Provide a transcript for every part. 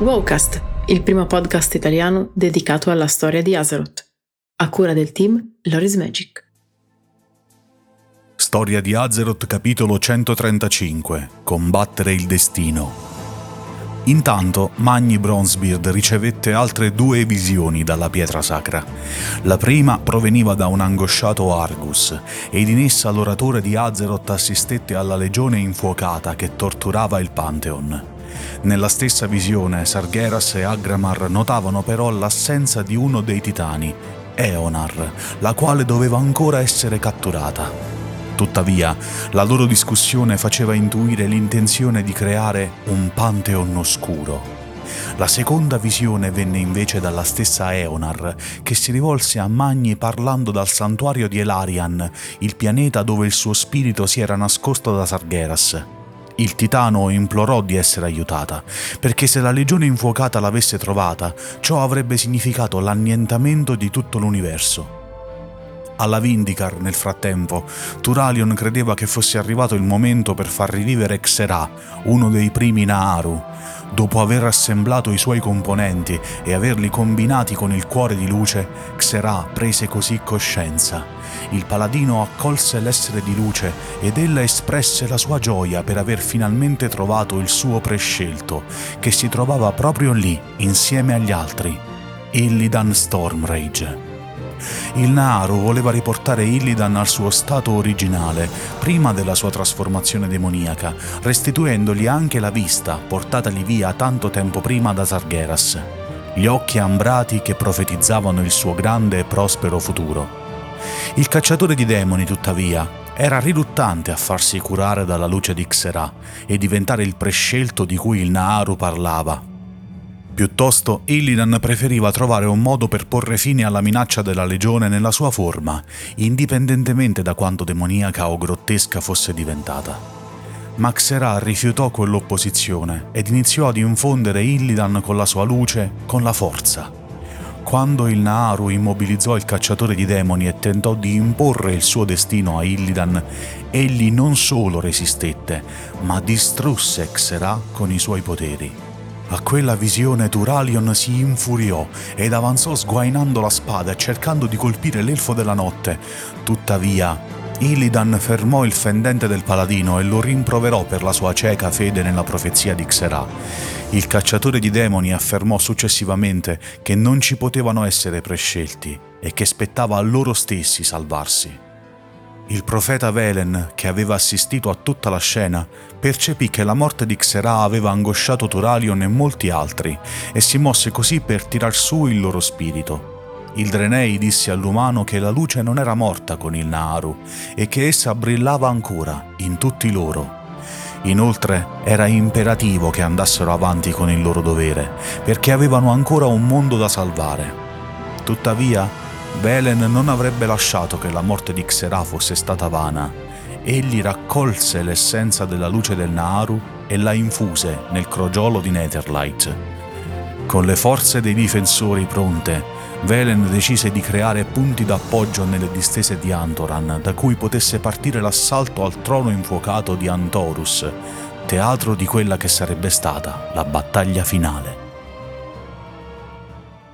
Wowcast, il primo podcast italiano dedicato alla storia di Azeroth, a cura del team Loris Magic. Storia di Azeroth capitolo 135 Combattere il destino Intanto Magni Bronzebeard ricevette altre due visioni dalla pietra sacra. La prima proveniva da un angosciato Argus, ed in essa l'oratore di Azeroth assistette alla legione infuocata che torturava il Pantheon. Nella stessa visione Sargeras e Agramar notavano però l'assenza di uno dei titani, Eonar, la quale doveva ancora essere catturata. Tuttavia, la loro discussione faceva intuire l'intenzione di creare un Pantheon oscuro. La seconda visione venne invece dalla stessa Eonar, che si rivolse a Magni parlando dal santuario di Elarian, il pianeta dove il suo spirito si era nascosto da Sargeras. Il titano implorò di essere aiutata, perché se la legione infuocata l'avesse trovata, ciò avrebbe significato l'annientamento di tutto l'universo. Alla Vindicar, nel frattempo, Turalion credeva che fosse arrivato il momento per far rivivere Xerà, uno dei primi Naaru. Dopo aver assemblato i suoi componenti e averli combinati con il cuore di luce, Xerà prese così coscienza. Il paladino accolse l'essere di luce ed ella espresse la sua gioia per aver finalmente trovato il suo prescelto, che si trovava proprio lì, insieme agli altri, Illidan Stormrage. Il Naaru voleva riportare Illidan al suo stato originale, prima della sua trasformazione demoniaca, restituendogli anche la vista, portatagli via tanto tempo prima da Sargeras. Gli occhi ambrati che profetizzavano il suo grande e prospero futuro. Il cacciatore di demoni, tuttavia, era riluttante a farsi curare dalla luce di Xerà e diventare il prescelto di cui il Naaru parlava, Piuttosto, Illidan preferiva trovare un modo per porre fine alla minaccia della legione nella sua forma, indipendentemente da quanto demoniaca o grottesca fosse diventata. Maxera rifiutò quell'opposizione ed iniziò ad infondere Illidan con la sua luce, con la forza. Quando il Naaru immobilizzò il cacciatore di demoni e tentò di imporre il suo destino a Illidan, egli non solo resistette, ma distrusse Xera con i suoi poteri. A quella visione Turalion si infuriò ed avanzò sguainando la spada e cercando di colpire l'elfo della notte. Tuttavia, Illidan fermò il fendente del paladino e lo rimproverò per la sua cieca fede nella profezia di Xerà. Il cacciatore di demoni affermò successivamente che non ci potevano essere prescelti e che spettava a loro stessi salvarsi. Il profeta Velen, che aveva assistito a tutta la scena, percepì che la morte di Xerà aveva angosciato Turalion e molti altri, e si mosse così per tirar su il loro spirito. Il Drenei disse all'umano che la luce non era morta con il Naaru e che essa brillava ancora in tutti loro. Inoltre era imperativo che andassero avanti con il loro dovere, perché avevano ancora un mondo da salvare. Tuttavia, Belen non avrebbe lasciato che la morte di Xerà fosse stata vana. Egli raccolse l'essenza della luce del Naaru e la infuse nel crogiolo di Netherlight. Con le forze dei difensori pronte, Velen decise di creare punti d'appoggio nelle distese di Antoran, da cui potesse partire l'assalto al trono infuocato di Antorus, teatro di quella che sarebbe stata la battaglia finale.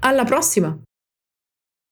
Alla prossima!